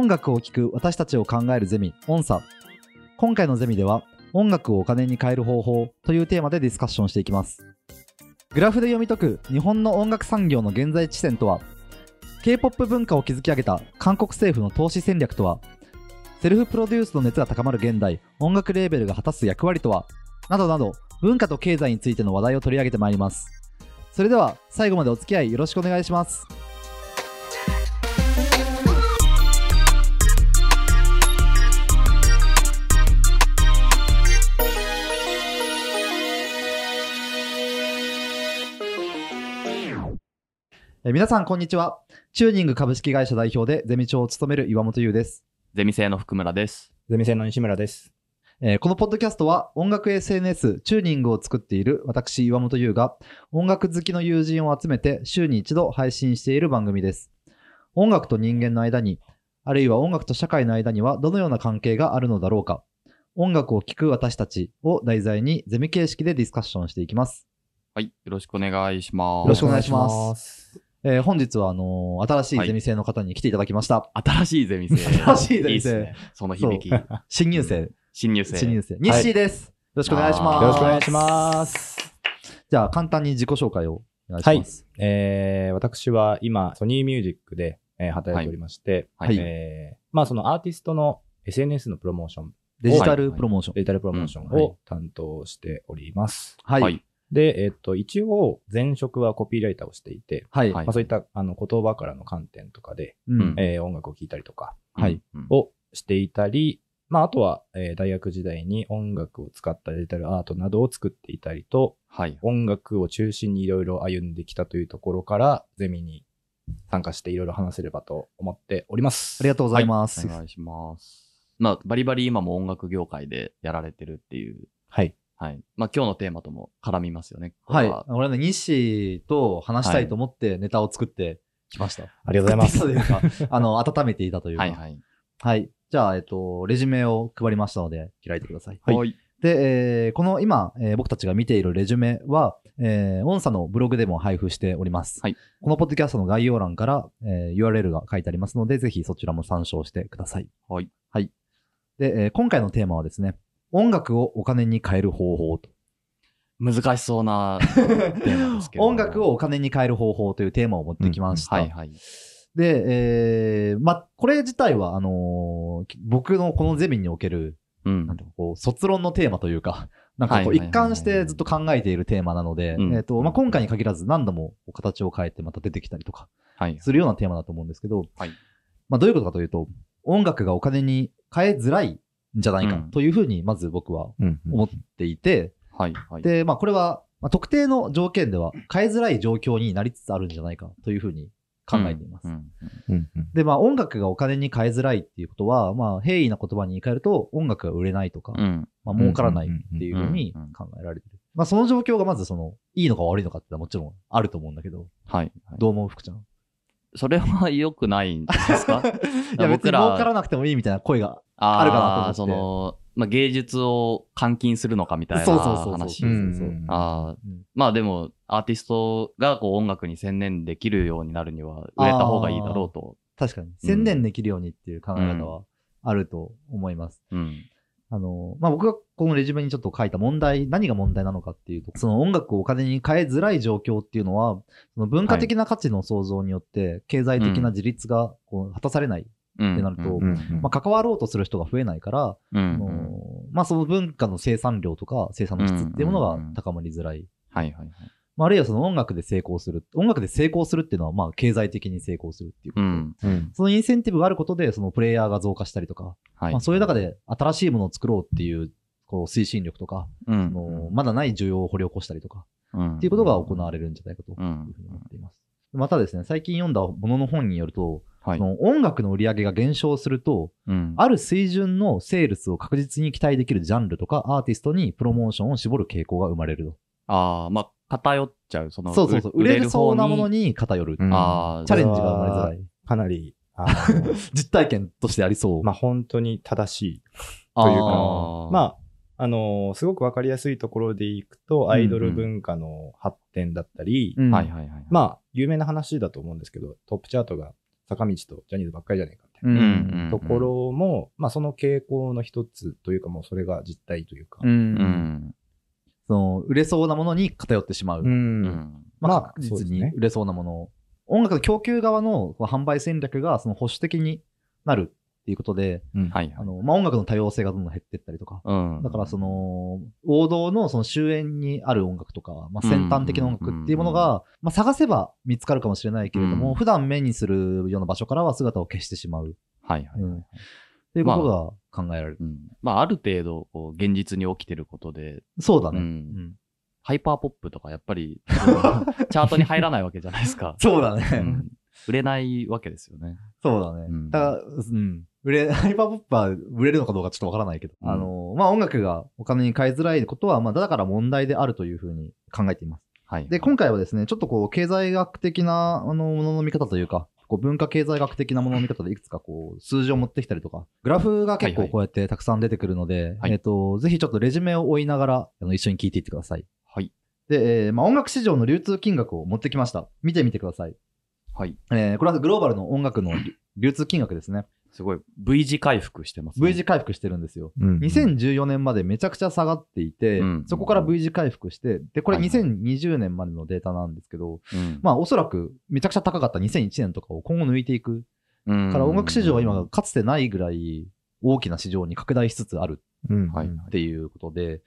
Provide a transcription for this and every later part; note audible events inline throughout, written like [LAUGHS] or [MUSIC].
音楽を聴く私たちを考えるゼミ、音差。今回のゼミでは、音楽をお金に変える方法というテーマでディスカッションしていきます。グラフで読み解く日本の音楽産業の現在地点とは、K-POP 文化を築き上げた韓国政府の投資戦略とは、セルフプロデュースの熱が高まる現代、音楽レーベルが果たす役割とは、などなど、文化と経済についての話題を取り上げてまいります。それでは、最後までお付き合いよろしくお願いします。え皆さん、こんにちは。チューニング株式会社代表でゼミ長を務める岩本優です。ゼミ生の福村です。ゼミ生の西村です。えーこのポッドキャストは音楽 SNS チューニングを作っている私岩本優が音楽好きの友人を集めて週に一度配信している番組です。音楽と人間の間に、あるいは音楽と社会の間にはどのような関係があるのだろうか。音楽を聴く私たちを題材にゼミ形式でディスカッションしていきます。はい。よろしくお願いします。よろしくお願いしますお願いします。えー本日はあのー新しいゼミ生の方に来ていただきました。新しいゼミ生。新しいゼミ生いいね。その響き。新入生、新入生。新入生。日誌です。よろしくお願いします。よろしくお願いします。じゃあ簡単に自己紹介をお願いします。えー、私は今、ソニーミュージックで、えー働いておりまして、はいえー、まあそのアーティストの SNS のプロモーション、デジタルプロモーション。デジタルプロモーションを担当しております。はい。はい。で、えっ、と、一応、前職はコピーライターをしていて、はい。はいまあそういったあの言葉からの観点とかで、うんえー音楽を聴いたりとかはいうん。をしていたり、まああとは、えー大学時代に音楽を使ったデジタルアートなどを作っていたりと、はい。音楽を中心にいろいろ歩んできたというところから、ゼミに参加していろいろ話せればと思っております。ありがとうございます。お願いします。まあ、バリバリ今も音楽業界でやられてるっていう。はい。はい。まあ、今日のテーマとも絡みますよね。こはい。俺ね、西と話したいと思ってネタを作ってきました。ありがとうございます。というか、あの、温めていたというか。はいはい。はい。じゃあ、えっと、レジュメを配りましたので、開いてください。はいはい。で、えーこの今、えー僕たちが見ているレジュメは、えー、音差のブログでも配布しております。はいこのポッドキャストの概要欄から、えー URL が書いてありますので、ぜひそちらも参照してください。はい。はい。で、えー今回のテーマはですね、音楽をお金に変える方法と。難しそうなテーマですけど。[LAUGHS] 音楽をお金に変える方法というテーマを持ってきました。はいはい。で、えー、ま、これ自体は、あのー僕のこのゼミにおける、うんなん。てこう、卒論のテーマというか、[LAUGHS] なんかこう、一貫してずっと考えているテーマなので、うんえっ、と、まあ、今回に限らず何度も形を変えてまた出てきたりとか、はい。するようなテーマだと思うんですけど、はいまあ、どういうことかというと、音楽がお金に変えづらいんじゃないかうんというふうに、まず僕はうん思っていて。で、まあ、これは、まあ、特定の条件では変えづらい状況になりつつあるんじゃないかというふうに考えています。で、まあ、音楽がお金に変えづらいっていうことは、まあ、平易な言葉に言い換えると、音楽が売れないとか、うん。まあ、儲からないっていうふうに考えられてる。まあ、その状況がまず、その、いいのか悪いのかってのはもちろんあると思うんだけど、はい。はいどう思う、福ちゃん？それは良くないんですか？[LAUGHS] いや、別に僕ら儲からなくてもいいみたいな声が。ああるかなと思ってーその、まあ、芸術を換金するのかみたいな話。まあでも、アーティストがこう音楽に専念できるようになるには、売れた方がいいだろうと。確かに、専念できるようにっていう考え方はあると思います。うん。あの、まあ、僕がこのレジュメにちょっと書いた問題、何が問題なのかっていうと、その音楽をお金に変えづらい状況っていうのは、その文化的な価値の創造によって、経済的な自立がこう果たされない、うん。ってなるとまあ、関わろうとする人が増えないから、うんあのまあ、その文化の生産量とか生産の質っていうものが高まりづらい。はいはいはい。まあ、あるいはその音楽で成功する。音楽で成功するっていうのは、まあ、経済的に成功するっていうことで。うん。うんそのインセンティブがあることで、そのプレイヤーが増加したりとか、はい。まあ、そういう中で新しいものを作ろうっていう、こう、推進力とか、うん、あのまだない需要を掘り起こしたりとか、うん、っていうことが行われるんじゃないかといううんふうに思っています。またですね、最近読んだものの本によると、はいそ。の音楽の売り上げが減少すると、うん。ある水準のセールスを確実に期待できるジャンルとかアーティストにプロモーションを絞る傾向が生まれると。ああ、まあ、偏っちゃう。その、そうそうそう。売れるそうなものに。に偏る。うんああ、チャレンジが生まれづらい。かなり、[LAUGHS] 実体験としてありそう。まあ本当に正しいあというかーまあ、あのーすごくわかりやすいところでいくと、アイドル文化の発展だったり、うんはいはいはい。まあ、有名な話だと思うんですけど、トップチャートが坂道とジャニーズばっかりじゃないかみうんうんところも、まあその傾向の一つというかもうそれが実態というか。うんうん。その売れそうなものに偏ってしまう。んうん。まあ、まあ確実に売れそうなものを。音楽の供給側のこう販売戦略がその保守的になるっていうことで、はいはい。あの、まあ、音楽の多様性がどんどん減っていったりとか。うん。だからその、王道のその終焉にある音楽とか、まあ、先端的な音楽っていうものが、まあ、探せば見つかるかもしれないけれども、うん普段目にするような場所からは姿を消してしまう。はいはい。うんっていうことが考えられる。うん。まあ、ある程度、こう、現実に起きてることで、そうだね。ううんんハイパーポップとかやっぱり、[LAUGHS] チャートに入らないわけじゃないですか。そうだね。うん売れないわけですよね。そうだね。うんだから、うん。売れ、[LAUGHS] ハイパーポップは売れるのかどうかちょっとわからないけど、うんあの、まあ、音楽がお金に買いづらいことは、まあ、だから問題であるというふうに考えています。はい。で、今回はですね、ちょっとこう、経済学的な、あの、ものの見方というか、こう文化経済学的なものの見方でいくつかこう、数字を持ってきたりとか、グラフが結はいはい構こうやってたくさん出てくるので、はいえっ、と、ぜひちょっとレジュメを追いながら、あの、一緒に聞いていってください。はい。で、えーまあ、音楽市場の流通金額を持ってきました。見てみてください。はい。えーこれはグローバルの音楽の流流通金額ですね。すごい V 字回復してますね。V 字回復してるんですよ。うん。2014年までめちゃくちゃ下がっていて、うん。そこから V 字回復して、で、これはいはい。2020年までのデータなんですけど、うん。まあおそらくめちゃくちゃ高かった2001年とかを今後抜いていく。うんから音楽市場は今かつてないぐらい大きな市場に拡大しつつある。うん。はい。っていうことで、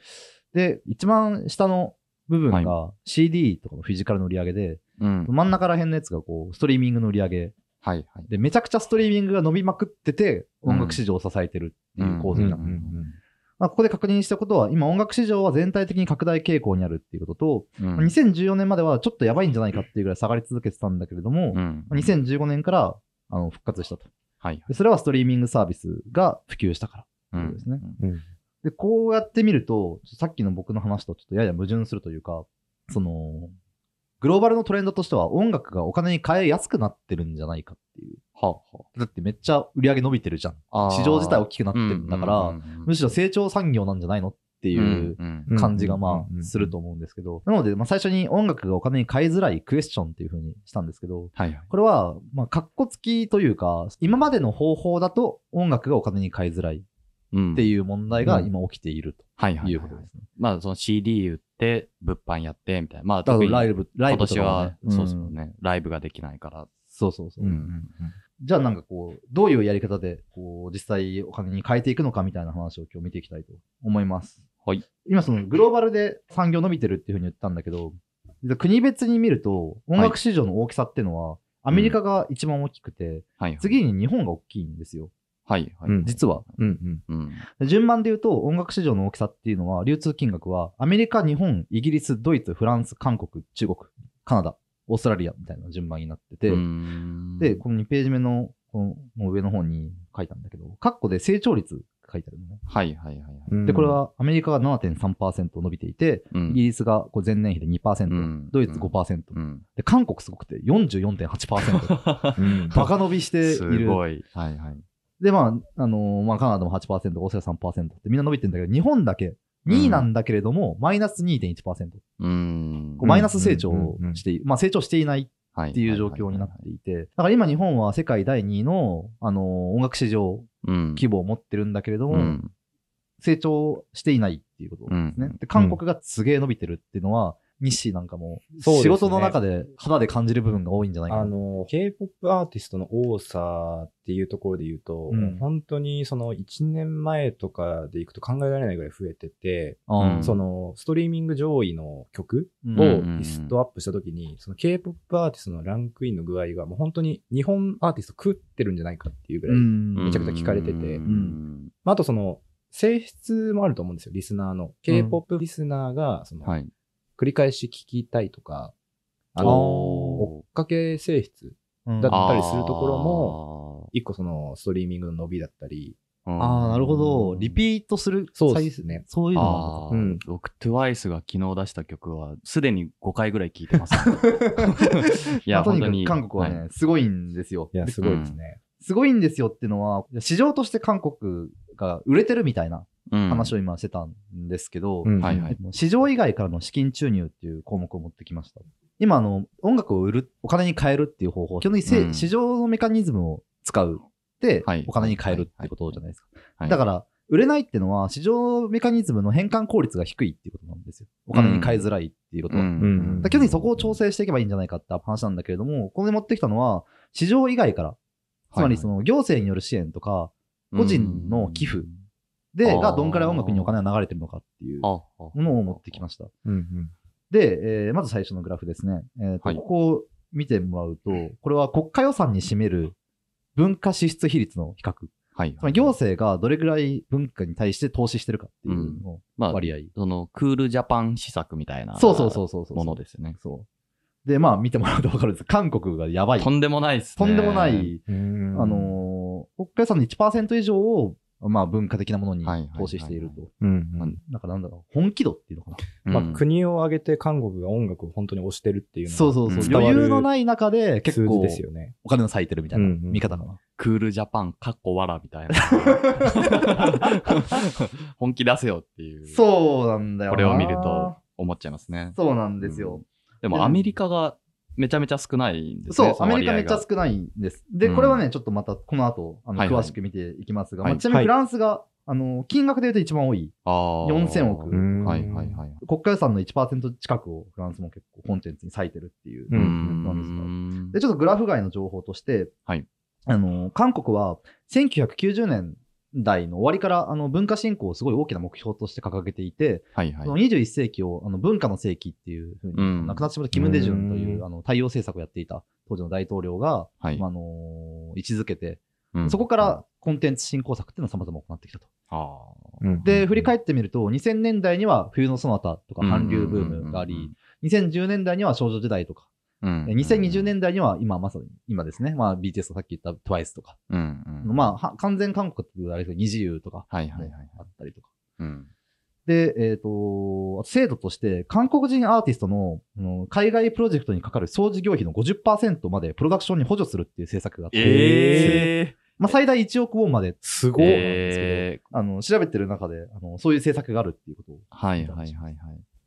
で、一番下の部分が CD とかのフィジカルの売り上げで、うん。真ん中ら辺のやつがこう、ストリーミングの売り上げはいはい。で、めちゃくちゃストリーミングが伸びまくってて、音楽市場を支えてるっていう構図になってる。まあ、ここで確認したことは、今音楽市場は全体的に拡大傾向にあるっていうことと、うんまあ2014年まではちょっとやばいんじゃないかっていうぐらい下がり続けてたんだけれども、うん。まあ2015年からあの復活したと。はいはい。でそれはストリーミングサービスが普及したから。うんそうですねうんで、こうやって見ると、さっきの僕の話とちょっとやや矛盾するというか、その、グローバルのトレンドとしては音楽がお金に変えやすくなってるんじゃないかっていう。はあはだってめっちゃ売り上げ伸びてるじゃん。あ。市場自体大きくなってるんだから、うんうんうんむしろ成長産業なんじゃないのっていう感じがまあすると思うんですけど、なのでまあ最初に音楽がお金に買いづらいクエスチョンっていう風にしたんですけど、はいはい。これはまあカッコつきというか、今までの方法だと音楽がお金に買いづらいうんっていう問題が今起きている。ということですね。まあ、その CD 売って、物販やって、みたいな。まあ、だか特にらライブ、ライ今年ブとかもはね、そうですよんね。ライブができないから。そうそうそう。うんじゃあなんかこう、どういうやり方で、こう、実際お金に変えていくのかみたいな話を今日見ていきたいと思います。はい。今そのグローバルで産業伸びてるっていうふうに言ったんだけど、国別に見ると、音楽市場の大きさっていうのは、アメリカが一番大きくて、はいはい。次に日本が大きいんですよ。はいはい。うん実は。うんうんうん。で順番で言うと、音楽市場の大きさっていうのは、流通金額は、アメリカ、日本、イギリス、ドイツ、フランス、韓国、中国、カナダ、オーストラリアみたいな順番になってて、うんで、、この2ページ目のこの上の方に書いたんだけど、カッコで成長率書いてあるのね。はいはいはいはい。うんで、これはアメリカが7.3%伸びていて、うんイギリスがこう前年比で2%、うんドイツ5%、うん。で、韓国すごくて44.8%。[LAUGHS] うんバカ伸びしていする。ごい。はいはい。で、まあ、あのーまあ、カナダも8%、オーストラリア3%ってみんな伸びてるんだけど、日本だけ2位なんだけれども、マイナス2.1%。うんこうマイナス成長をしている。まあ、成長していないはっていう状況になっていて、だから今日本は世界第2位の、あのー音楽市場うん。規模を持ってるんだけれども、うん。成長していないっていうことですね。うんで韓国がすげえ伸びてるっていうのは、日誌なんかも仕事の中で肌で感じる部分が多いんじゃないかな。あの、K-POP アーティストの多さっていうところで言うと、うん本当にその1年前とかでいくと考えられないぐらい増えてて、うんうんそのストリーミング上位の曲うんをうんリストアップしたときに、その K-POP アーティストのランクインの具合がもう本当に日本アーティスト食ってるんじゃないかっていうぐらい、うんめちゃくちゃ聞かれててうん。まあ、あとその性質もあると思うんですよ、リスナーの。K-POP リスナーがその、はい。繰り返し聞きたいとか、あの、追っかけ性質うんだあったりするところも一個そのストリーミングの伸びだったり、ああー、なるほど。リピートする。そうですね再そういうのうん僕、TWICE が昨日出した曲は、すでに5回ぐらい聴いてます、[LAUGHS] いや、まあとにかく本当に。韓国はね、いすごいんですよ。いや、ですごいですね。すごいんですよっていうのは、市場として韓国が売れてるみたいなうん話を今してたんですけど、うん。はいはい。市場以外からの資金注入っていう項目を持ってきました。今、あの、音楽を売る、お金に変えるっていう方法、基本的にせ、うん。市場のメカニズムを使うっってはい、お金に変えるってことじゃないですか。はいだから、売れないってのは、市場メカニズムの変換効率が低いっていうことなんですよ。お金に変えづらいっていうことは。うん。うん。だ基本的にそこを調整していけばいいんじゃないかって話なんだけれども、ここで持ってきたのは、市場以外から、つまりその行政による支援とか、個人の寄付で、がどんくらい音楽にお金が流れてるのかっていうもああのを持ってきました。うんうんで、えーまず最初のグラフですね。えーとはいここを見てもらうと、これは国家予算に占める文化支出比率の比較。はい。つまり行政がどれぐらい文化に対して投資してるかっていうのまあ、割合。その、クールジャパン施策みたいな。そうそうそうそうそう。ものですよね。そう。で、まあ見てもらうと分かるんです韓国がやばい。とんでもないっすね。とんでもない、うんあのー国家予算の1%以上を、まあ文化的なものに投資していると。なんかなんだろう、本気度っていうのかな。うん、まあ、国を挙げて韓国が音楽を本当に推してるっていうそうそうそう。うん余裕のない中で結構ですよね。お金を割いてるみたいな見方かな。クールジャパン、かっこわらみたいな。[LAUGHS] 本気出せよっていう。そうなんだよな。これを見ると。思っちゃいますね。そうなんですよ。でもアメリカがめちゃめちゃ少ないんですね。、そうアメリカめっちゃ少ないんです。で、うんこれはね、ちょっとまたこの後、あのはいはい詳しく見ていきますが、はいまあちなみにフランスが、あの、金額で言うと一番多い。あー4000億うんはいはいはい。国家予算の1%近くをフランスも結構コンテンツに割いてるっていう。なんですで、ちょっとグラフ外の情報として、はいあの、韓国は1990年代の終わりからあの文化振興をすごい大きな目標として掲げていて、はいはい。そ。の21世紀をあの文化の世紀っていうふうに、うん。亡くなってしまったキム・デジュンといううん。あの太陽政策をやっていた当時の大統領が、はい。まああの位置づけて、うん。そこからコンテンツ振興策っていうのを様々行ってきたと。あうん。で、振り返ってみると、2000年代には冬のソナタとかー韓流ブームがあり、2010年代には少女時代とか、うん。え2020年代には今まさに、今ですね、まあ BTS とさっき言った TWICE とか、うんうん。まあは完全韓国っていうあれですけど、二自由とか、はいはいはい。はいあったりとか。うん。で、えっ、と、あと制度として、韓国人アーティストのうん海外プロジェクトにかかる総事業費の50%までプロダクションに補助するっていう政策があって、えまあ最大1億ウォンまで。すごい。なんですけど、えーあの、調べてる中で、あの、そういう政策があるっていうことを。はいはいはいはい。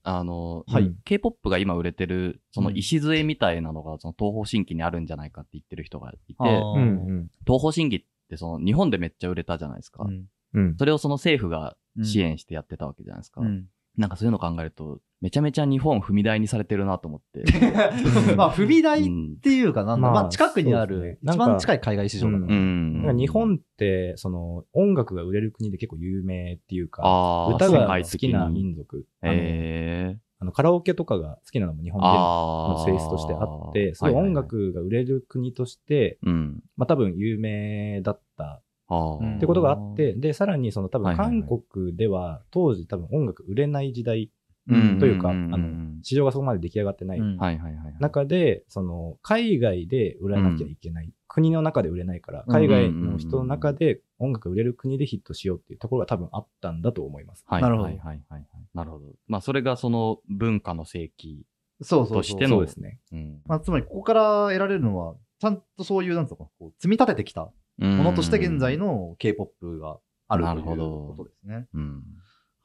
あの、はいうん K-POP が今売れてる、そのうん礎みたいなのが、その東方神起にあるんじゃないかって言ってる人がいて、東方神起ってその日本でめっちゃ売れたじゃないですか。うんうんそれをその政府が支援。援してやってたわけじゃないですか。うんなんかそういうの考えると、めちゃめちゃ日本踏み台にされてるなと思って。[LAUGHS] まあ、不備台っうんていうかなんだ、まあまあ、近くにある、なんか一番近い海外市場だから。日本って、その、音楽が売れる国で結構有名っていうか、歌が好きな民族。あのえあのカラオケとかが好きなのも日本ー、人あの性質としてあって、そういう音楽が売れる国として、うん。まあ多分有名だったってことがあって、で、さらにその多分韓国では当時多分音楽売れない時代、うんというかんあの市場がそこまで出来上がってないうんはいはいはいはい。中で、その海外で売らなきゃいけない。国の中で売れないから、うん海外の人の中で音楽売れる国でヒットしようっていうところが多分あったんだと思います。はいなるほどはいはいはいはい。なるほど。まあそれがその文化の世紀。としてのそうですね。うんまあ、つまり、ここから得られるのは、ちゃんとそういう、なんつうのかなこう積み立ててきたものとして現在の K-POP があるというなるほどことですね。うん。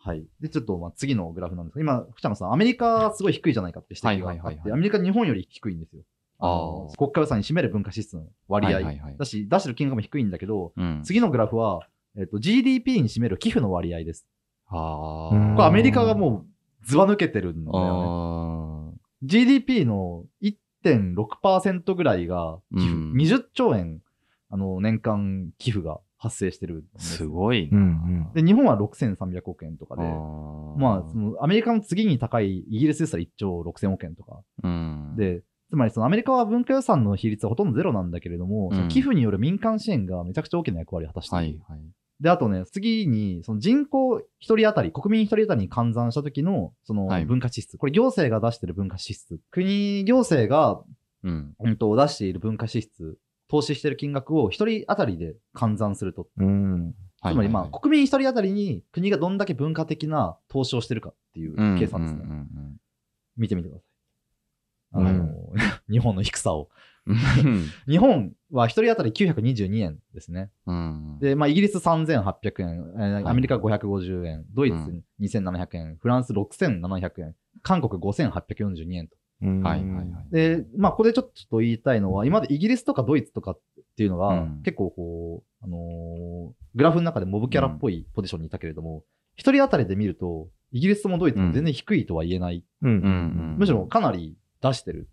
はい。で、ちょっと、まあ、次のグラフなんですが、今、福山さん、アメリカすごい低いじゃないかって指摘があって、はいはいはいはいアメリカ日本より低いんですよ。あのあー国家予算に占める文化支出の割合。はいはいはいだし、出してる金額も低いんだけど、うん。次のグラフは、えっと、GDP に占める寄付の割合です。あうんこれアメリカがもう、ずば抜けてるんだあよね。ー GDP の1.6%ぐらいが寄付、うん20兆円、あの、年間寄付が発生してるす。すごいな。うんうんで、日本は6300億円とかで、あーまあ、そのアメリカの次に高いイギリスでしたら1兆6000億円とか。うん。で、つまりそのアメリカは文化予算の比率はほとんどゼロなんだけれども、うん寄付による民間支援がめちゃくちゃ大きな役割を果たしている。はいはい。で、あとね、次に、その人口一人当たり、国民一人当たりに換算した時の、そのはい文化支出。これ行政が出している文化支出。国、行政が、うん。うんと、出している文化支出、投資している金額を一人当たりで換算すると。つまりまあ、国民一人当たりに国がどんだけ文化的な投資をしてるかっていう計算ですね。ね。見てみてください。あの、[LAUGHS] 日本の低さを。うん [LAUGHS] 日本は一人当たり922円ですね。うん。で、まあ、イギリス3800円、アメリカ550円、ドイツうん2700円、フランス6700円、韓国5842円と。うんはいはいはい。で、まあ、ここでちょっと言いたいのは、今までイギリスとかドイツとかっていうのがうん、結構こう、あのーグラフの中でモブキャラっぽいポジションにいたけれども、一、人当たりで見ると、イギリスもドイツも全然低いとは言えない。うんうんうんむしろかなり出してる。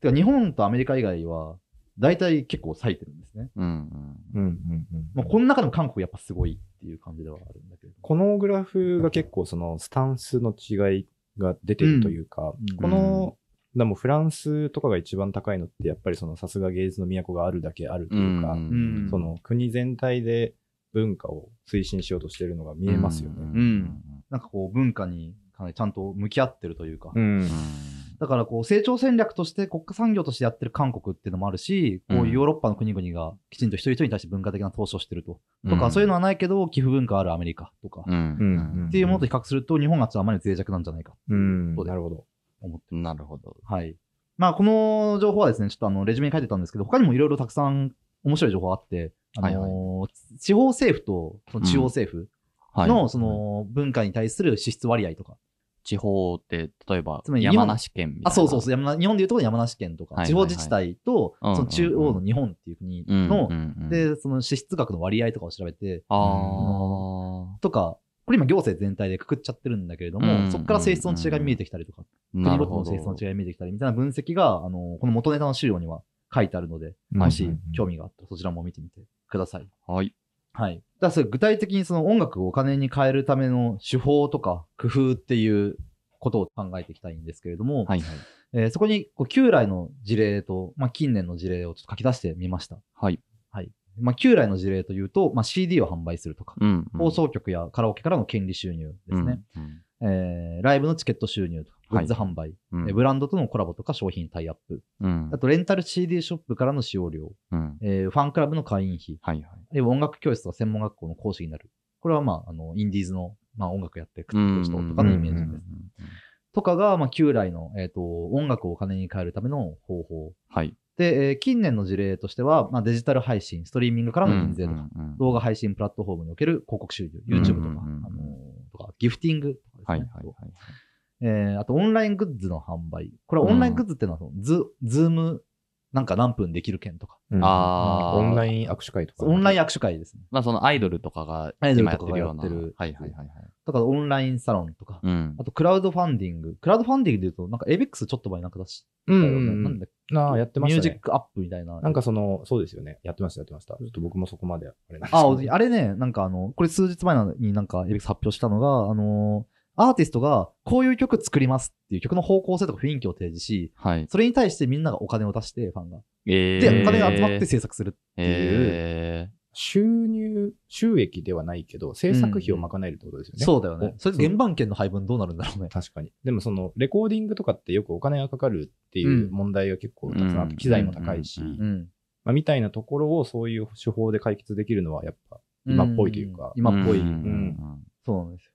てか日本とアメリカ以外は、大体結構割いてるんですね。うんうんうんうんうんまあ、この中でも韓国やっぱすごいっていう感じではあるんだけど。このグラフが結構そのスタンスの違いが出てるというか、うんこの、でもフランスとかが一番高いのってやっぱりそのさすが芸術の都があるだけあるというか、ん。その国全体で文化を推進しようとしてるのが見えますよね。うん。なんかこう文化にかなりちゃんと向き合ってるというか。うん。だからこう成長戦略として国家産業としてやってる韓国っていうのもあるし、こうヨーロッパの国々がきちんと一人一人に対して文化的な投資をしてると。とか、そういうのはないけど、寄付文化あるアメリカとか、うん。うん。っていうものと比較すると、日本がちょっとあまり脆弱なんじゃないか。なるほど。思ってなるほど。はい。まあ、この情報はですね、ちょっとあの、レジュメに書いてたんですけど、他にもいろいろたくさん面白い情報あって、あのーはい地方政府とその中央政府はい。の、その、文化に対する支出割合とか。地方って、例えばつまり日本山梨県みたいな。あ、そうそうそう、山梨日本でいうと山梨県とか、はいはいはい。地方自治体と、その中央の日本っていう国うんので、その支出額の割合とかを調べて、あとか、これ今行政全体でくくっちゃってるんだけれども、うんうんうんそこから性質の違いが見えてきたりとか、あ、国ごとの性質の違いが見えてきたりみたいな分析が、あの、この元ネタの資料には書いてあるので、うんもし興味があったらそちらも見てみてください。はい。はい。だそれ具体的にその音楽をお金に変えるための手法とか工夫っていうことを考えていきたいんですけれども、はいはい。えーそこにこう旧来の事例と、まあ、近年の事例をちょっと書き出してみました。はい。まあ、旧来の事例というと、まあ、CD を販売するとか、うん、うん。放送局やカラオケからの権利収入ですね。うん。えーライブのチケット収入とか、グッズ販売、うんえーブランドとのコラボとか商品タイアップ、うんあとレンタル CD ショップからの使用料、うん。えーファンクラブの会員費、はいはい。音楽教室とか専門学校の講師になる。これはまあ、あの、インディーズの、まあ、音楽やって食ってる人とかのイメージです。とかが、まあ、旧来の、えっ、と、音楽をお金に変えるための方法。はい。で、えー近年の事例としては、まあ、デジタル配信、ストリーミングからの印税とか、うんうんうん動画配信プラットフォームにおける広告収入、YouTube とか、うんうんうんあのーとか、ギフティングとかですね、はいはいはい。えーあと、オンライングッズの販売。これはオンライングッズっていうのはその、ズ、ズーム、なんか何分できる券とか、うんあーオンライン握手会とか。オンライン握手会ですね。まあそのアイドルとかがアイドルとかがやってるはいはいはいはい。とか、オンラインサロンとか、うんあ。と、クラウドファンディング。クラウドファンディングで言うと、なんか、エベックスちょっと前なんか出したよね。うんうんうんなんだっけ？ああ、やってましたねミュージッ。クアップみたいな。なんかその、そうですよね。やってました、やってました。ちょっと僕もそこまであれなんですけあ、どあれね、なんかあの、これ数日前になんかエベックス発表したのが、あのーアーティストがこういう曲作りますっていう曲の方向性とか雰囲気を提示し、はい。それに対してみんながお金を出して、ファンが。えーで、お金が集まって制作する。え収入、収益ではないけど、制作費を賄えるってことですよね。そうだよね。おそれで原版権の配分どうなるんだろうね。確かに。でもその、レコーディングとかってよくお金がかかるっていううん問題が結構たくさんあって、うん機材も高いし。まあ、みたいなところをそういう手法で解決できるのはやっぱ今っぽいというかん今っぽい。うんんそうなんですよ。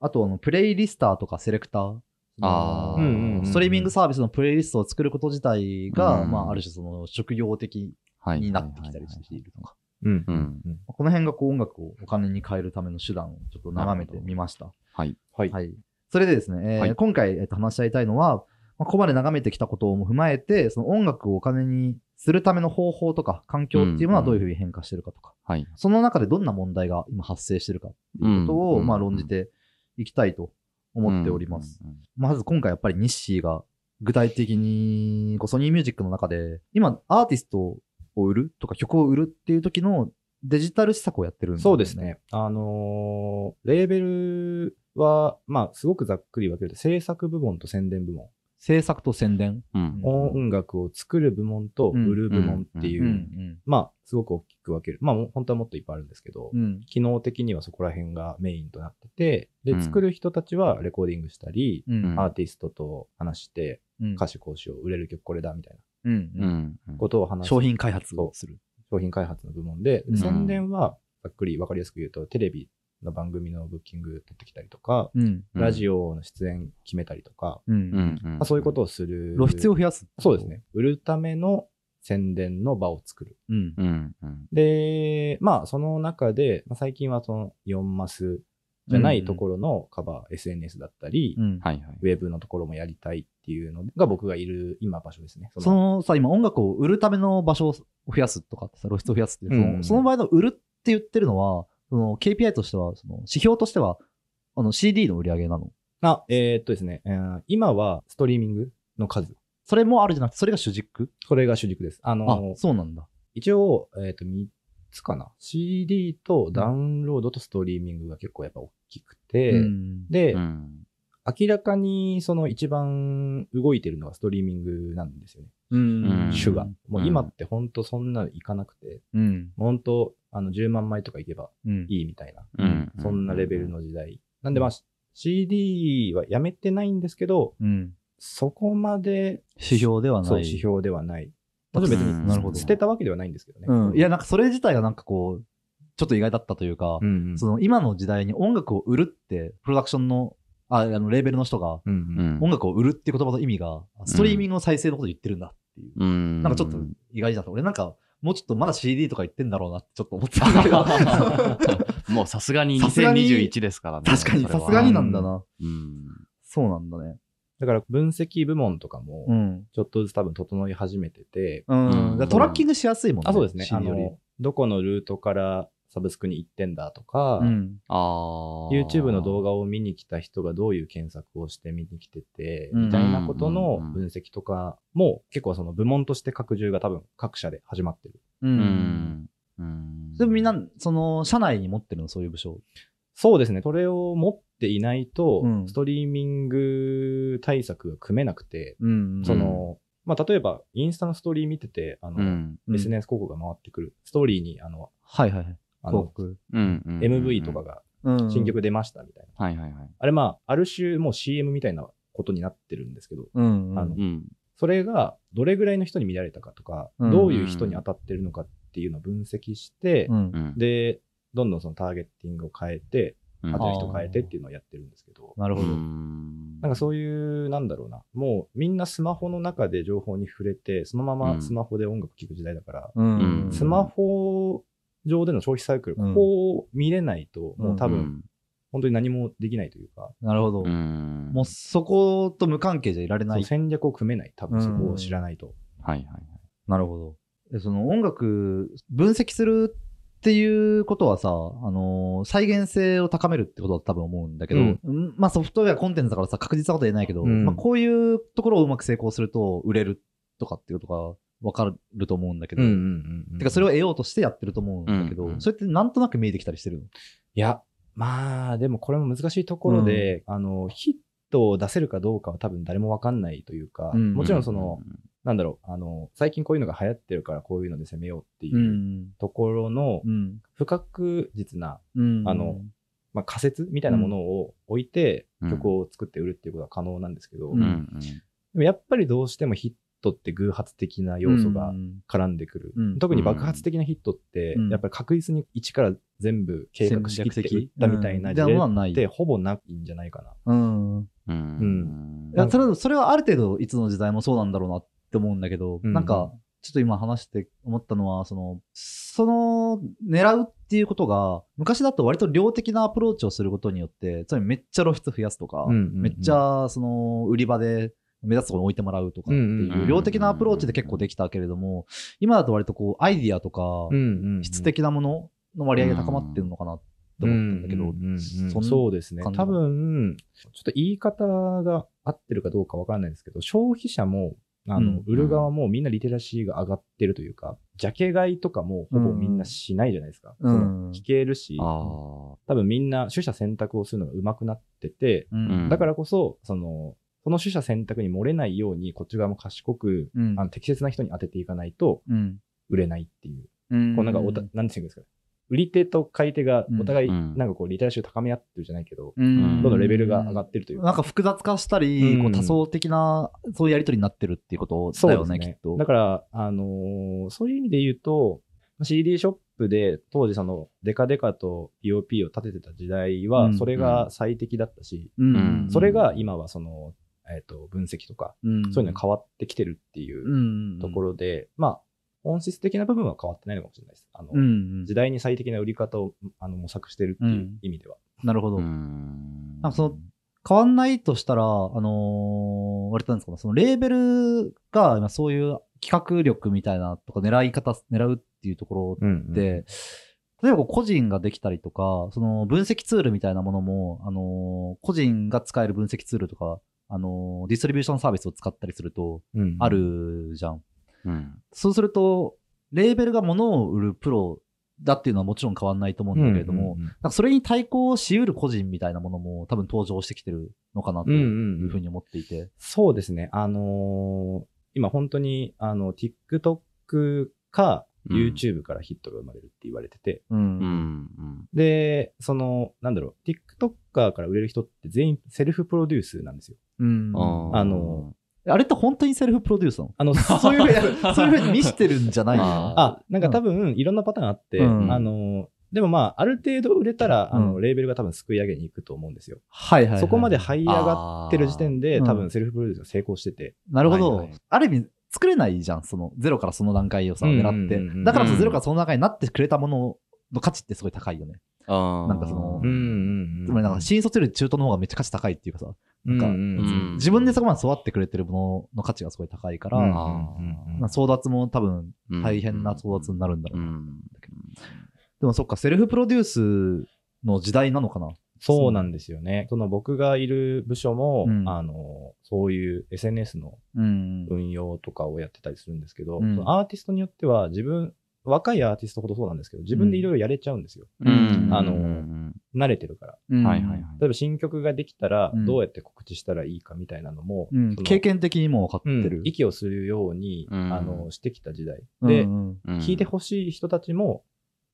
あと、あの、プレイリスターとかセレクター。あーそのうんうんうんストリーミングサービスのプレイリストを作ること自体が、うんまあ、ある種その職業的はい。になってきたりしているとか。うんうんこの辺がこう音楽をお金に変えるための手段をちょっと眺めてみました。はい。はい。はい。それでですね、えーはい今回、えーと話し合いたいのは、まあ、ここまで眺めてきたことを踏まえて、その音楽をお金にするための方法とか環境っていうものはどういうふうに変化してるかとか、はい。その中でどんな問題が今発生してるかっていうことを、うんまあ論じていきたいと思っております。うん。うんまず今回やっぱりニッシーが具体的にこうソニーミュージックの中で、今アーティストを売るとか曲を売るっていう時のデジタル施策をやってるんそうです。ね。あのーレーベルは、まあ、すごくざっくり分けると、制作部門と宣伝部門。制作と宣伝。うん。音楽を作る部門とうん売る部門っていう、うん。まあ、すごく大きく分ける。まあ、本当はもっといっぱいあるんですけど、うん。機能的にはそこら辺がメインとなってて、で、うん作る人たちはレコーディングしたり、うん。うんアーティストと話して、うん歌詞こうしよう、売れる曲これだ、みたいうんう。ん。なことを話す。商品開発をする。商品開発の部門で、うん宣伝は、ざっくり分かりやすく言うと、テレビの番組のブッキング取ってきたりとか、うん。ラジオの出演決めたりとか、うん。うん。まあ、そういうことをする。露出を増やす。そうですね。。売るための宣伝の場を作る。うん。うん。うん。で、まあ、その中で、まあ、最近はその4マスじゃないところのカバー、SNS だったり、うん。はいはい。ウェブのところもやりたいっていうのが僕がいる今場所ですね。そそのさ、今音楽を売るための場所を増やすとかってさ、露出を増やすっていう、そのうんその場合の売るっ言ってるのは、その KPI としては、その指標としては、あの CD の売り上げなの？あ、えーっとですね、えー今はストリーミングの数。それもあるじゃなくて、それが主軸？これが主軸です。ああの、、そうなんだ。一応、えーっと、3つかな。CD とダウンロードとストリーミングが結構やっぱ大きくて、うんで、うん明らかにその一番動いてるのはストリーミングなんですよね。うん主が。もう今うんって本当そんなのいかなくて、うん。本当あの10万枚とかいけばうん。いいみたいな、うんそんなレベルの時代。なんでまあ CD はやめてないんですけど、うん。そこまで指標ではない。そう指標ではない。もちろん別うんになるほど捨てたわけではないんですけどね。うん。いや、なんかそれ自体がなんかこう、ちょっと意外だったというか、うんうんその今の時代に音楽を売るって、プロダクションの、あ、あの、レーベルの人が、うん音楽を売るっていう言葉の意味が、ストリーミングの再生のこと言ってるんだっていう。うんなんかちょっと意外だった。俺なんか、もうちょっとまだ CD とか言ってんだろうなってちょっと思ってたんだけど。[LAUGHS] もうさすがに [LAUGHS] さすがに2021ですからね。確かに、さすがになんだな。うん。そうなんだね。だから分析部門とかもう、ん。ちょっとずつ多分整い始めてて、うん。トラッキングしやすいもんね。あ、そうですね。あ。の、どこのルートからサブスクに行ってんだとか、うん。YouTube の動画を見に来た人がどういう検索をして見に来てて、うんみたいなことのうん分析とかも結構その部門として拡充が多分各社で始まってる。う。うんん。うん。でもみんな、その、社内に持ってるの、そういう部署？そうですね。それを持っていないと、うんストリーミング対策が組めなくて、うんその、まあ、例えば、インスタのストーリー見てて、あの、うん。うん SNS 広告が回ってくる。ストーリーに、あの、はいはいはい。あの広告。うん。うん MV とか。がうん新曲出ましたみたいな。はいはいはい。あれまあ、ある種もう CM みたいなことになってるんですけど、うんうん。あのうん。それがどれぐらいの人に見られたかとか、うんどういう人に当たってるのかっていうのを分析して、うんうん。で、どんどんそのターゲッティングを変えて、うん当てる人変えてっていうのをやってるんですけど、うなるほど。んなんかそういう、なんだろうな、もうみんなスマホの中で情報に触れて、そのままスマホで音楽聴く時代だから、スマホ上での消費サイクル、うんここを見れないと、もう多分、うん本当に何もできないというか、なるほど。うん。もうそこと無関係じゃいられない。戦略を組めない、多分そこを知らないと。はいはいはい。なるほど。でその音楽、分析するっていうことはさ、あのー再現性を高めるってことだと多分思うんだけど、うんうんまあソフトウェアコンテンツだからさ、確実なことは言えないけど、うんまあこういうところをうまく成功すると売れるとかっていうことがわかると思うんだけど、てかそれをい得ようとしてやってると思うんだけど、うんうんそれってなんとなく見えてきたりしてるの？や、まあ、でもこれも難しいところで、あの、ヒットを出せるかどうかは多分誰もわかんないというか、うんもちろんその、なんだろう、あの、最近こういうのが流行ってるからこういうので攻めようっていううん。ところのうん。不確実な、うん。あの、まあ、仮説みたいなものを置いてうん曲を作って売るっていうことは可能なんですけど、うんうんうん。でもやっぱりどうしてもヒットって偶発的な要素がうん。絡んでくる。うん。特に爆発的なヒットって、うん。やっぱり確実に一から全部計画しきって売ったみたいなうん。事例ってほぼないんじゃないかな。うん。うん。うんいやそれそれはある程度いつの時代もそうなんだろうなって思うんだけど、うん。なんか、ちょっと今話して思ったのは、その、その、狙うっていうことが、昔だと割と量的なアプローチをすることによって、つまりめっちゃ露出増やすとか、うんうんうん。めっちゃ、その、売り場で目立つところに置いてもらうとかっていうう、ん量的なアプローチで結構できたけれども、今だと割とこう、アイディアとか、質的なものの割合が高まってるのかなって思ったんだけど、そうですね。多分、ちょっと言い方が合ってるかどうかわかんないですけど、消費者も、あの、うん売る側もみんなリテラシーが上がってるというか、ジャケ買いとかもほぼみんなしないじゃないですか。聞けるし。多分みんな取捨選択をするのが上手くなってて、だからこそ、その、その取捨選択に漏れないように、こっち側も賢く、うん。あの適切な人に当てていかないとうん。売れないっていう。うん。こうなんかおた、なんていうんですか？売り手と買い手がお互い、うん。なんかこう、リテラシーを高め合ってるじゃないけど、うん。どんどんレベルが上がってるという。なんか複雑化したり、うん。こう多層的な、そういうやりとりになってるっていうことだよね、きっと。だから、あのーそういう意味で言うと、CD ショップで当時そのデカデカと POP を立ててた時代は、うん。それが最適だったし、うん。それが、今はその、えっ、と、分析とか、うんそういうのが変わってきてるっていううんところで、まあ、本質的な部分は変わってないのかもしれないです。あの、うん時代に最適な売り方をあの模索してるっていう意味では。なるほど。うんなんかその変わんないとしたら、あのー、割となんですかね、そのレーベルが今そういう企画力みたいなとか狙い方、狙うっていうところうんで、例えばこう個人ができたりとか、その分析ツールみたいなものも、あのー個人が使える分析ツールとか、あのーディストリビューションサービスを使ったりすると、うんあ。るじゃん。うん。そうすると、レーベルが物を売るプロだっていうのはもちろん変わんないと思うんだけれども、うんうんうんなんかそれに対抗しうる個人みたいなものも多分登場してきてるのかなというんうんうんうふうに思っていて。そうですね。あのー今本当に、あの、TikTok かうん YouTube からヒットが生まれるって言われてて、うん。うん。うん。で、その、なんだろう、TikToker から売れる人って全員セルフプロデュースなんですよ。うん。ー。あの、あれって本当にセルフプロデュースなの？あの、[LAUGHS] そういうふうに、そういうふうに見してるんじゃないの？[LAUGHS] ああ、なんか多分いろんなパターンあって、うん。あの、でもまあ、ある程度売れたら、あの、うん。レーベルが多分すくい上げに行くと思うんですよ。はいはいはい。そこまで這い上がってる時点で、多分セルフプロデュースが成功してて、なるほど、はいはい。ある意味、作れないじゃん。その、ゼロからその段階をさ、うん狙って。だからゼロからその段階になってくれたものの価値ってすごい高いよね。ななんかそのうんうんうん。つまりなんか新卒より中途の方がめっちゃ価値高いっていうかさ、なんか自分でそこまで育ってくれてるものの価値がすごい高いから、うんまあうんあ争奪も多分ー大変な争奪になるんだろうな。うん。でもそっか、セルフプロデュースの時代なのかな。そうなんですよね。その僕がいる部署も、うんあの、そういう SNS のうん。運用とかをやってたりするんですけど、うんアーティストによっては自分、若いアーティストほどそうなんですけど、自分でいろいろやれちゃうんですよ。うん。あのうん慣れてるから。うんはいはいはい。例えば新曲ができたらうんどうやって告知したらいいかみたいなのも、うんその経験的にも分かってる。うん息をするように、うんあのしてきた時代。うんで、聴いてほしい人たちも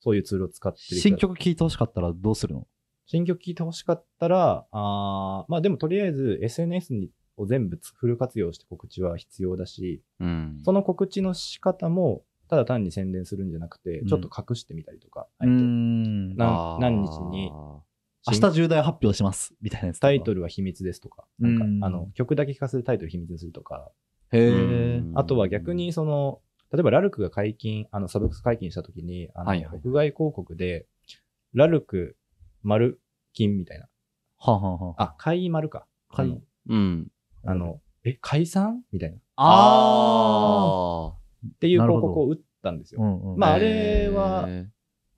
そういうツールを使ってる人新曲聴いてほしかったらどうするの？新曲聴いてほしかったら、あーまあでもとりあえず SNS にを全部フル活用して告知は必要だし、うん。その告知の仕方も、ただ単に宣伝するんじゃなくてう、んちょっと隠してみたりとか、あうん。何日に明日重大発表します。みたいなやつ。タイトルは秘密ですとか、なんかうんあの曲だけ聞かせるタイトル秘密にするとか、へあとは逆にその、例えばラルクが解禁、あのサブスク解禁したときに、あのはいはい屋外広告で、ラルク丸金みたいな。はあはあはあ。あ、開丸か。開あのうん。あの、え、解散？みたいな。っああていう広告を打ったんですあ。うよ。んうん。まああへれはー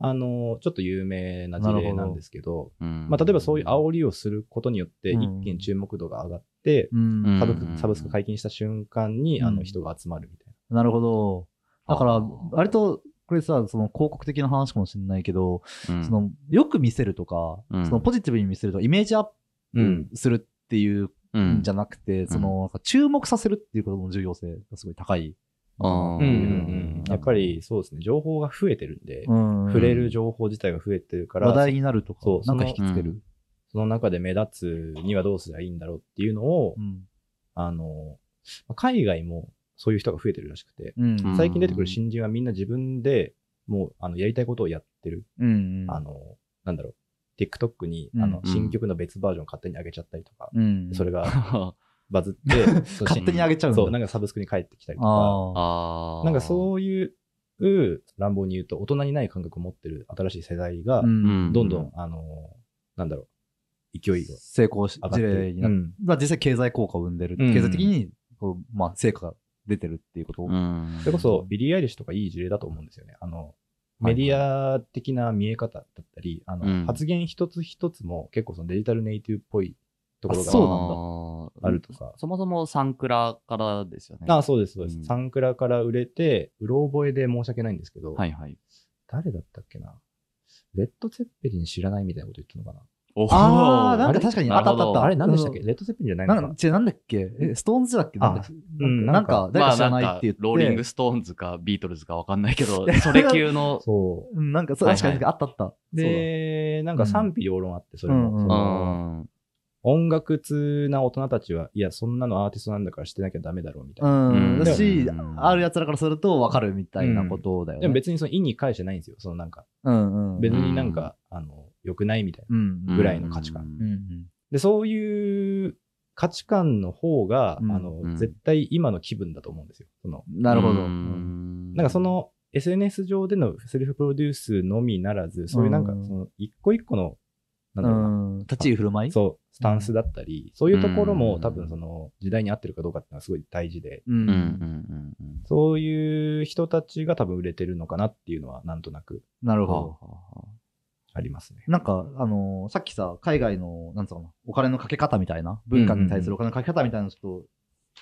あの、ちょっと有名な事例なんですけど、うんまあ例えばそういう煽りをすることによって、うん一気に注目度が上がって、うんサブサブスク解禁した瞬間に、あのうん人が集まるみたいなるほど。だから割と、これさ、その広告的な話かもしれないけど、うんその、よく見せるとか、うんそのポジティブに見せるとか、イメージアッな。プするっていううんんじゃなくて、その、なんか注目させるっていうことの重要性がすごい高い。あー。うんうんうん。やっぱりそうですね、情報が増えてるんで、うん触れる情報自体が増えてるから、話題になるとかそう、なんか引きつける。その中で目立つにはどうすればいいんだろうっていうのを、うん。あの、まあ海外もそういう人が増えてるらしくて、うん。うん最近出てくる新人はみんな自分でもうあのやりたいことをやってる。うんあの、なんだろう、TikTok にあのうん。新曲の別バージョン勝手に上げちゃったりとか、うん。それが [LAUGHS] バズって、[LAUGHS] 勝手に上げちゃうんだ。そう、なんかサブスクに帰ってきたりとか、ああー。なんかそういう、乱暴に言うと大人にない感覚を持ってる新しい世代がどんどん、あの、なんだろう、勢いが成功し。事例になって、うん。まあ実際経済効果を生んでる。うん。経済的に、こうまあ成果が出てるっていうこと。うん。それこそ、ビリー・アイリッシュとかいい事例だと思うんですよね。あの、メディア的な見え方だったり、あの、うん。発言一つ一つも結構そのデジタルネイティブっぽいところあそうがなんだあるとか。そもそもサンクラからですよね。あそうです、そうです。うんサンクラから売れて、うろ覚えで申し訳ないんですけど、はいはい。誰だったっけな？レッド・ツェッペリン知らないみたいなこと言ったのかな？おあー、なんあれか確かにあったあったあった。あれ何でしたっけ？うんレッド・ツェッペリンじゃないのかな？なんか、違う、なんだっけ？え、ストーンズだっけ？なんだっけうんなんか、誰か知らないって言って。ローリングストーンズかビートルズかわかんないけど、[LAUGHS] それ級の。[LAUGHS] そうんなんか、そう、確かにあったあった。う。で、なんか賛否両論あって、それも。音楽通な大人たちは、いや、そんなのアーティストなんだから知ってなきゃダメだろうみたい。な。うん。うんだしある奴らからすると分かるみたいなことだよね。でも別にその意に返してないんですよ。そのなんか、うんうん。別になんか、あの、良くないみたいな。うん。ぐらいの価値観うんうん。で、そういう価値観の方が、うんあの、うん絶対今の気分だと思うんですよ。その、なるほど。ううんんなんかそ、の SNS 上でのセルフプロデュースのみならず、そういうなんかうんその一個一個のなんだろうな、うん。立ち居振る舞い？そう、スタンスだったり、そういうところうん。も多分その時代に合ってるかどうかっていうのはすごい大事で、う。うん。うん。うん。うん。そういう人たちが多分売れてるのかなっていうのはなんとなくなるはあほど。はあはありますね。なんか、あのーさっきさ、海外の、なんつうのかな、お金のかけ方みたいな、文化に対するお金のかけ方みたいなのちょっと、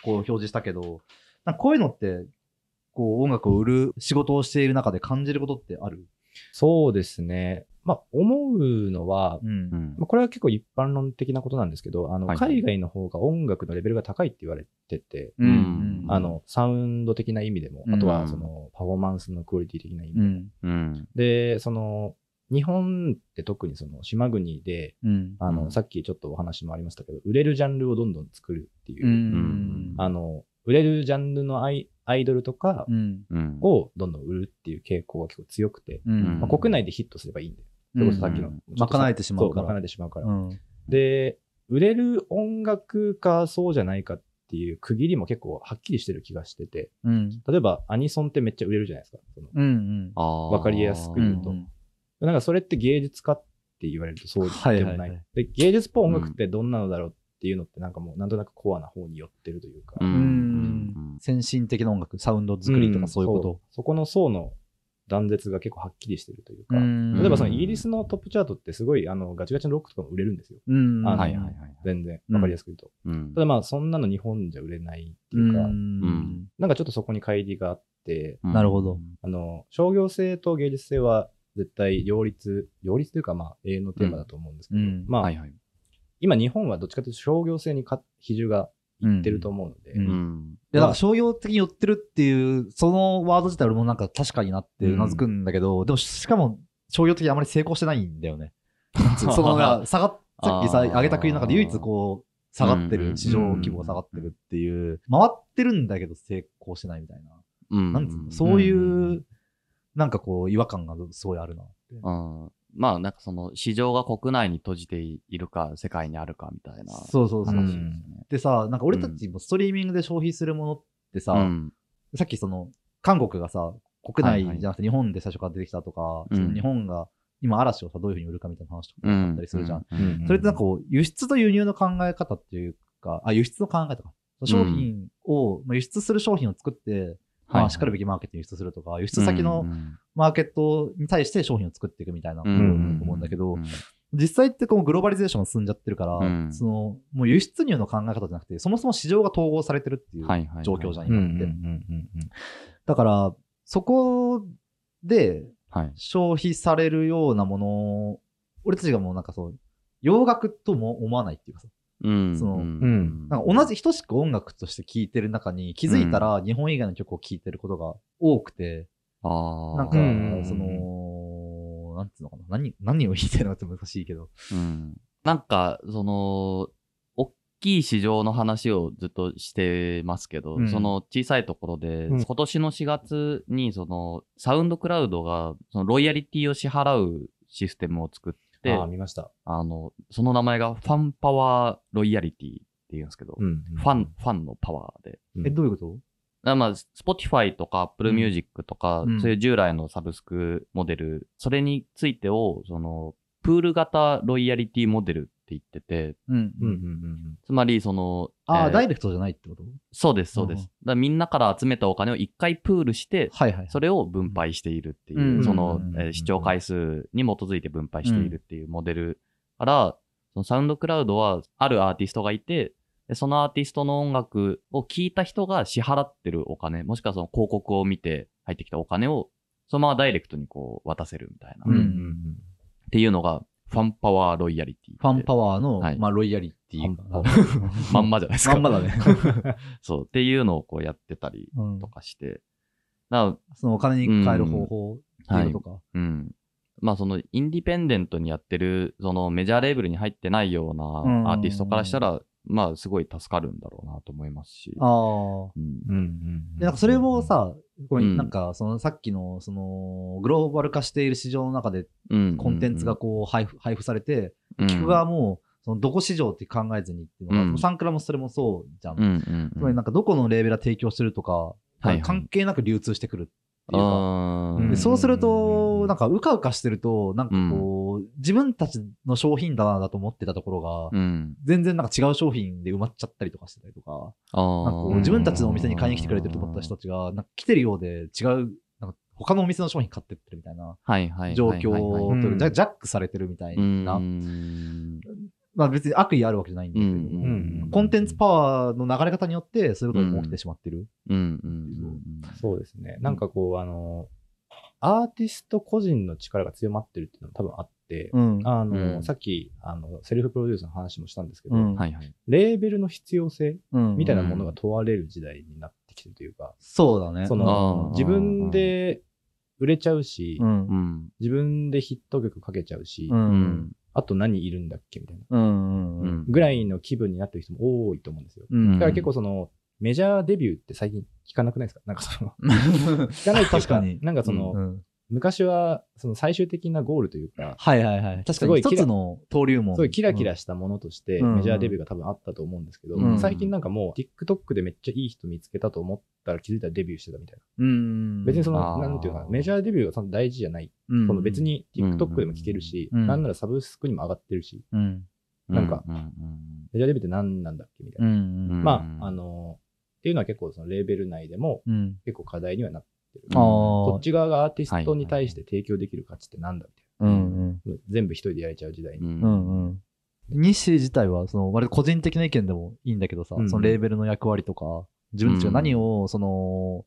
こう表示したけど、なんかこういうのって、こう音楽を売る仕事をしている中で感じることってある？そうですね。まあ、思うのは、うんうんまあ、これは結構一般論的なことなんですけど、あの、はいはい海外の方が音楽のレベルが高いって言われてて、うんうんあの、サウンド的な意味でも、うんあとはその、パフォーマンスのクオリティ的な意味でも。うん。うんで、その、日本って特にその島国で、うん。あの、うんさっきちょっとお話もありましたけど、売れるジャンルをどんどん作るっていう、うん。あの、売れるジャンルのアイアイドルとかうん。うんをどんどん売るっていう傾向が結構強くて、うん。まあ、国内でヒットすればいいんで、それこそさっきの、賄えてしまうからそ賄えてしまうから。うん。で、売れる音楽かそうじゃないかっていう区切りも結構はっきりしてる気がしてて、うん。例えばアニソンってめっちゃ売れるじゃないですか。そのうん。あーわかりやすく言うとうんなんかそれって芸術家って言われるとそうでもない。はいはいはいで芸術っぽい音楽ってどんなのだろうっていうのってなんかもうなんとなくコアな方に寄ってるというか。ううんん。先進的な音楽、サウンド作りとかそういうこそと。そこの層の断絶が結構はっきりしてるというか。うん例えばそのイギリスのトップチャートってすごいあのガチガチのロックとかも売れるんですよ。うん。あのはいはいはい。全然。うんわかりやすく言うと。うんただまあそんなの日本じゃ売れないってういうか、ん。なんかちょっとそこに乖離があって、なるほど。あの、商業性と芸術性は絶対両立、両立というかまあ永遠のテーマだと思うんですけど、うんまあ、はいはい。今日本はどっちかというと商業性にか比重がいってると思うので、うんうん。いや、なんか商業的に寄ってるっていう、そのワード自体俺もなんか確かになってうなずくんだけど、でもしかも商業的にあまり成功してないんだよね。[LAUGHS] そのが下がっ、さっきさ、上げた国の中で唯一こう、下がってる、市場規模が下がってるっていう、回ってるんだけど成功してないみたいな。うんなんそういうう、なんかこう、違和感がすごいあるなって。ん。まあ、なんかその、市場が国内に閉じているか、世界にあるかみたいな。そうそうそう。うんでさ、なんか俺たちもストリーミングで消費するものってさ、うん。さっきその、韓国がさ、国はいはい内じゃなくて日本で最初から出てきたとか、うんその日本が今嵐をさ、どういうふうに売るかみたいな話とかうん。あったりするじゃんそれってなんかこう、輸出と輸入の考え方っていうか、あ、輸出の考え方か。商品を、まあ輸出する商品を作って、まあ、しかるべきマーケットに輸出するとか、輸出先のマーケットに対して商品を作っていくみたいなことだと思うんだけど、実際ってこうグローバリゼーションが進んじゃってるから、うんその、もう輸出入の考え方じゃなくて、そもそも市場が統合されてるっていうはいはいはい状況じゃん、今って。うんだから、そこではい。消費されるようなものを、俺たちがもうなんかそう、洋楽とも思わないっていうかさ、うん。そのうんなんか同じ等しく音楽として聴いてる中に気づいたら日本以外の曲を聴いてることが多くて、ああ。なんかうん、その、なんつうのかな、何、何を言いたいのかって難しいけど。うん。なんか、その、大きい市場の話をずっとしてますけど、うんその小さいところで、うん今年の4月に、その、サウンドクラウドが、そのロイヤリティを支払うシステムを作って、ああ、見ました。あの、その名前がファンパワーロイヤリティって言うんですけど、うんファン、ファンのパワーで。うん。え、どういうこと？だまあ、Spotify とか Apple うん Music とか、うん。そういう従来のサブスクモデル、それについてを、その、プール型ロイヤリティモデル言ってて、うん。うんうんうんつまり、その、ああ、えーダイレクトじゃないってこと？そうです、そうです。うんだからみんなから集めたお金を一回プールして、はいはい。それを分配しているっていう、うんその、うんえー視聴回数に基づいて分配しているっていうモデルから、そのサウンドクラウドはあるアーティストがいて、でそのアーティストの音楽を聴いた人が支払ってるお金、もしくはその広告を見て入ってきたお金を、そのままダイレクトにこう渡せるみたいな、うんっ。ていうのが、ファンパワーロイヤリティ。ファンパワーの、はいまあ、ロイヤリティまんまじゃないですか。まんまだね。そう。っていうのをこうやってたりうんとかして。だかそのお金に変える方法っていうことか。らうん。まあそのインディペンデントにやってる、そのメジャーレーベルに入ってないよううんなアーティストからしたら、まあすごい助かるんだろうなと思いますし。ああ。うん。うんうんで、なんかそれも、さ、これうん。なんかそのさっきの、その、グローバル化している市場の中でうん。コンテンツがこう配布配布されて、うん、聞く側も、そのどこ市場って考えずにっていうのが、うん。サンクラもそれもそうじゃん。うんうんつまりなんかどこのレーベルが提供してるとか、関係なく流通してくるっていうか、そうすると、う、なんか、うかうかしてると、なんかこう、自分たちの商品だなだと思ってたところが、うん。全然なんか違う商品で埋まっちゃったりとかしてたりとか、あなんかこうー自分たちのお店に買いに来てくれてると思った人たちが、なんか来てるようで違う、なんか他のお店の商品買ってってるみたいな。状況はいはいはいうんというかジャックされてるみたいうな、ん。まあ別に悪意あるわけじゃないんだけれども、うんうんコンテンツパワーの流れ方によってそういうことが起きてしまってる。うんうんうんそうですね。なんかこう、あの、アーティスト個人の力が強まってるっていうのも多分あって、うん。あの、うんさっき、あの、セルフプロデュースの話もしたんですけど、うんはいはい。レーベルの必要性うんみたいなものが問われる時代になってきてるというか、そうだね。その自分で売れちゃうし、うん。ううん。ん。自分でヒット曲かけちゃうし、う。うんん。あと何いるんだっけみたいな。うん。うん。うんぐらいの気分になってる人も多いと思うんですよ。うん。だから結構その、メジャーデビューって最近聞かなくないですか？なんかその、[LAUGHS] 聞かないっていう確かになんかその、うん昔はその最終的なゴールというか、はいはいはい。確かにすごい一つの登竜門。すごいキラキラしたものとしてうんメジャーデビューが多分あったと思うんですけど、うん最近なんかもう TikTok でめっちゃいい人見つけたと思ったら気づいたらデビューしてたみたいな。うん。別にその、なんていうかな、メジャーデビューが大事じゃない。うん、その別に TikTok でも聞けるし、うんなんならサブスクにも上がってるし、うん。なんかうんうんメジャーデビューって何なんだっけみたいな。うん。うんまあ、あの、っていうのは結構そのレーベル内でもうん。結構課題にはなってる。ああ。こっち側がアーティストに対して提供できる価値ってなんだみたいうんうん。な。全部一人でやれちゃう時代に。うんうん自体は、その、割と個人的な意見でもいいんだけどさ、うんそのレーベルの役割とか、自分たちが何を、その、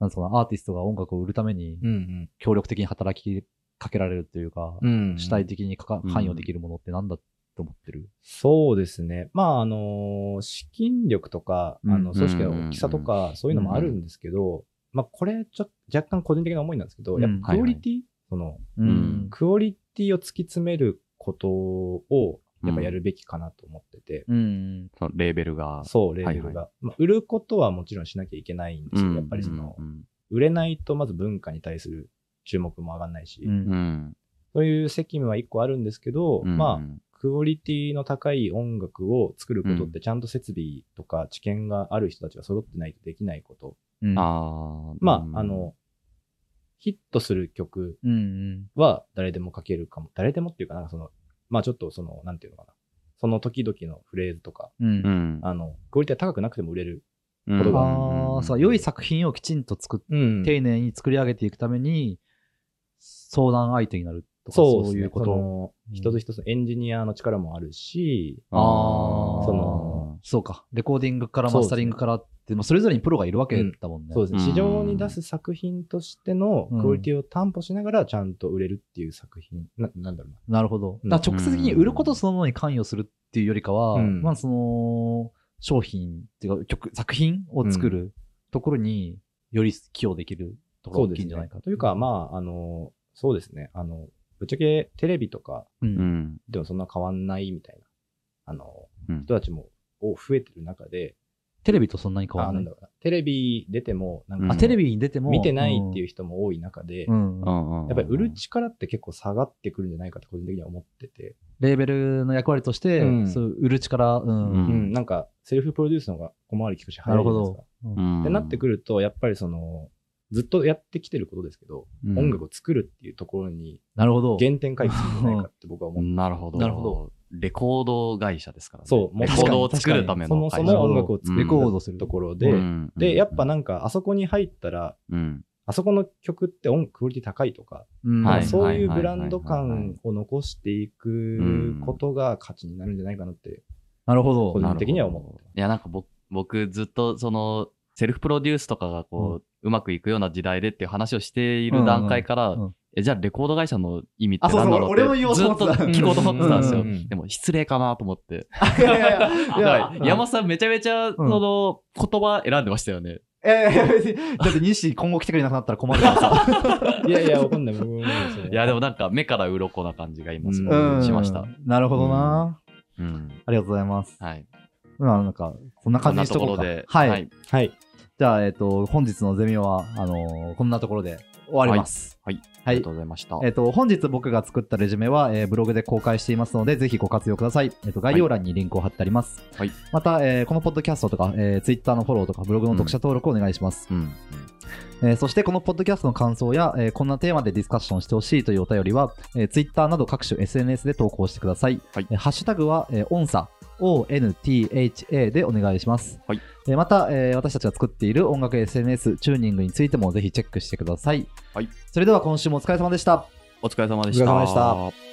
なんつうかな、アーティストが音楽を売るためにうん協力的に働きかけられるというか、うん。主体的に関与できるものってなんだと思ってる？そうですね。まあ、あの、資金力とか、うんあの、組織の大きさとか、そういうのもあるんですけど、まあ、これ、ちょっと若干個人的な思いなんですけど、うんやっぱクオリティ、その、ううんクオリティを突き詰めることを、やっぱやるべきかなと思ってて、うん。そのレーベルが。そう、レーベルが。はいまあ、売ることはもちろんしなきゃいけないんですよ。うんやっぱりその、うん売れないとまず文化に対する注目も上がんないし。そういう責務は一個あるんですけど、うんまあ、クオリティの高い音楽を作ることってちゃんと設備とか知見がある人たちが揃ってないとできないこと。うん。ああ。まあ、あの、ヒットする曲うんうん。は誰でも書けるかも。誰でもっていうかなんかその、まあちょっとその、なんていうのかな。その時々のフレーズとか、うん。うん。あの、クオリティが高くなくても売れる。うんことがああ、そう、良い作品をきちんと作っうん丁寧に作り上げていくために、相談相手になるとか、そうそういうこと。一つ一つのエンジニアの力もあるし、ああ、その、そうか。レコーディングからマスタリングからって、まあそれぞれにプロがいるわけだもんね。そうですね。うん市場に出す作品としてのクオリティを担保しながらちゃんと売れるっていう作品。ななんだろうな。なるほど。うんだ直接的に売ることそのものに関与するっていうよりかは、うんまあその、商品っていうか曲、作品を作るところにより寄与できるところが大きいんじゃないかというか、まあ、あの、そうですね。あの、ぶっちゃけテレビとか。でもそんな変わんないみたいな、あの、うん人たちも多増えてる中で、テレビとそんなに変わあ、らな。ないんだろうな。テレビ出ても、なんか、テレビに出ても？見てないっていうう人も多い中で、ん。うん。やっぱり売る力って結構下がってくるんじゃないかって個人的には思ってて、レーベルの役割として、うんそう売る力、うん。なんか、セルフプロデュースの方が小回り効くし、早いじゃないですか。うんっってなってくると、やっぱりその、ずっとやってきてることですけど、音楽を作るっていうところになるほど。原点回帰するんじゃないかって僕は思ってなるほど。なるほど。レコード会社ですからね。そうレコードを作るためそもその会社。も音楽を作レるコードするところで、うんで、やっぱなんか、あそこに入ったら、うん。あそこの曲って音クオリティ高いとか、うんはいそういうはいブランド感を残していくことが価値になるんじゃないかなって、なるほど個。人的には思ってますいや、なんか僕、僕ずっとその、セルフプロデュースとかがこう、うまくいくような時代でっていう話をしている段階から、うんうんうんえじゃあレコード会社の意味ってあそうそう何だろう俺も言おうってずっと聞こうと思ってたんですよ。うんうんうんでも失礼かなと思って。[LAUGHS] いやいやいや、[LAUGHS] 山さんめちゃめちゃ、その、言葉選んでましたよね。いやいや別にだって西今後来てくれなくなったら困るからさ。[LAUGHS] いやいや、わかんない。いや、でもなんか目から鱗な感じが今しました。うんなるほどな。うん。ありがとうございます。はい。まあなんか、そんな感じにしとこうか。で。はい。。はい。じゃあ、えっと、本日のゼミは、あのーこんなところで終わります。はい。はいありがと。うございました。えっと、本日僕が作ったレジュメは、えーブログで公開していますので、ぜひご活用ください。えっと、概要欄にリンクを貼ってあります。はい。また、えーこのポッドキャストとか、えー、ツイッターのフォローとか、ブログの読者登録をお願いします。うん。えーそしてこのポッドキャストの感想や、えーこんなテーマでディスカッションしてほしいというお便りは、えー、Twitter など各種 SNS で投稿してください。はいえーハッシュタグは、えー、オンサ ONTHA でお願いします。はいえーまた、えー私たちが作っている音楽 SNS、チューニングについてもぜひチェックしてください。はいそれでは今週もお疲れ様でした。お疲れ様でした。お疲れ様でした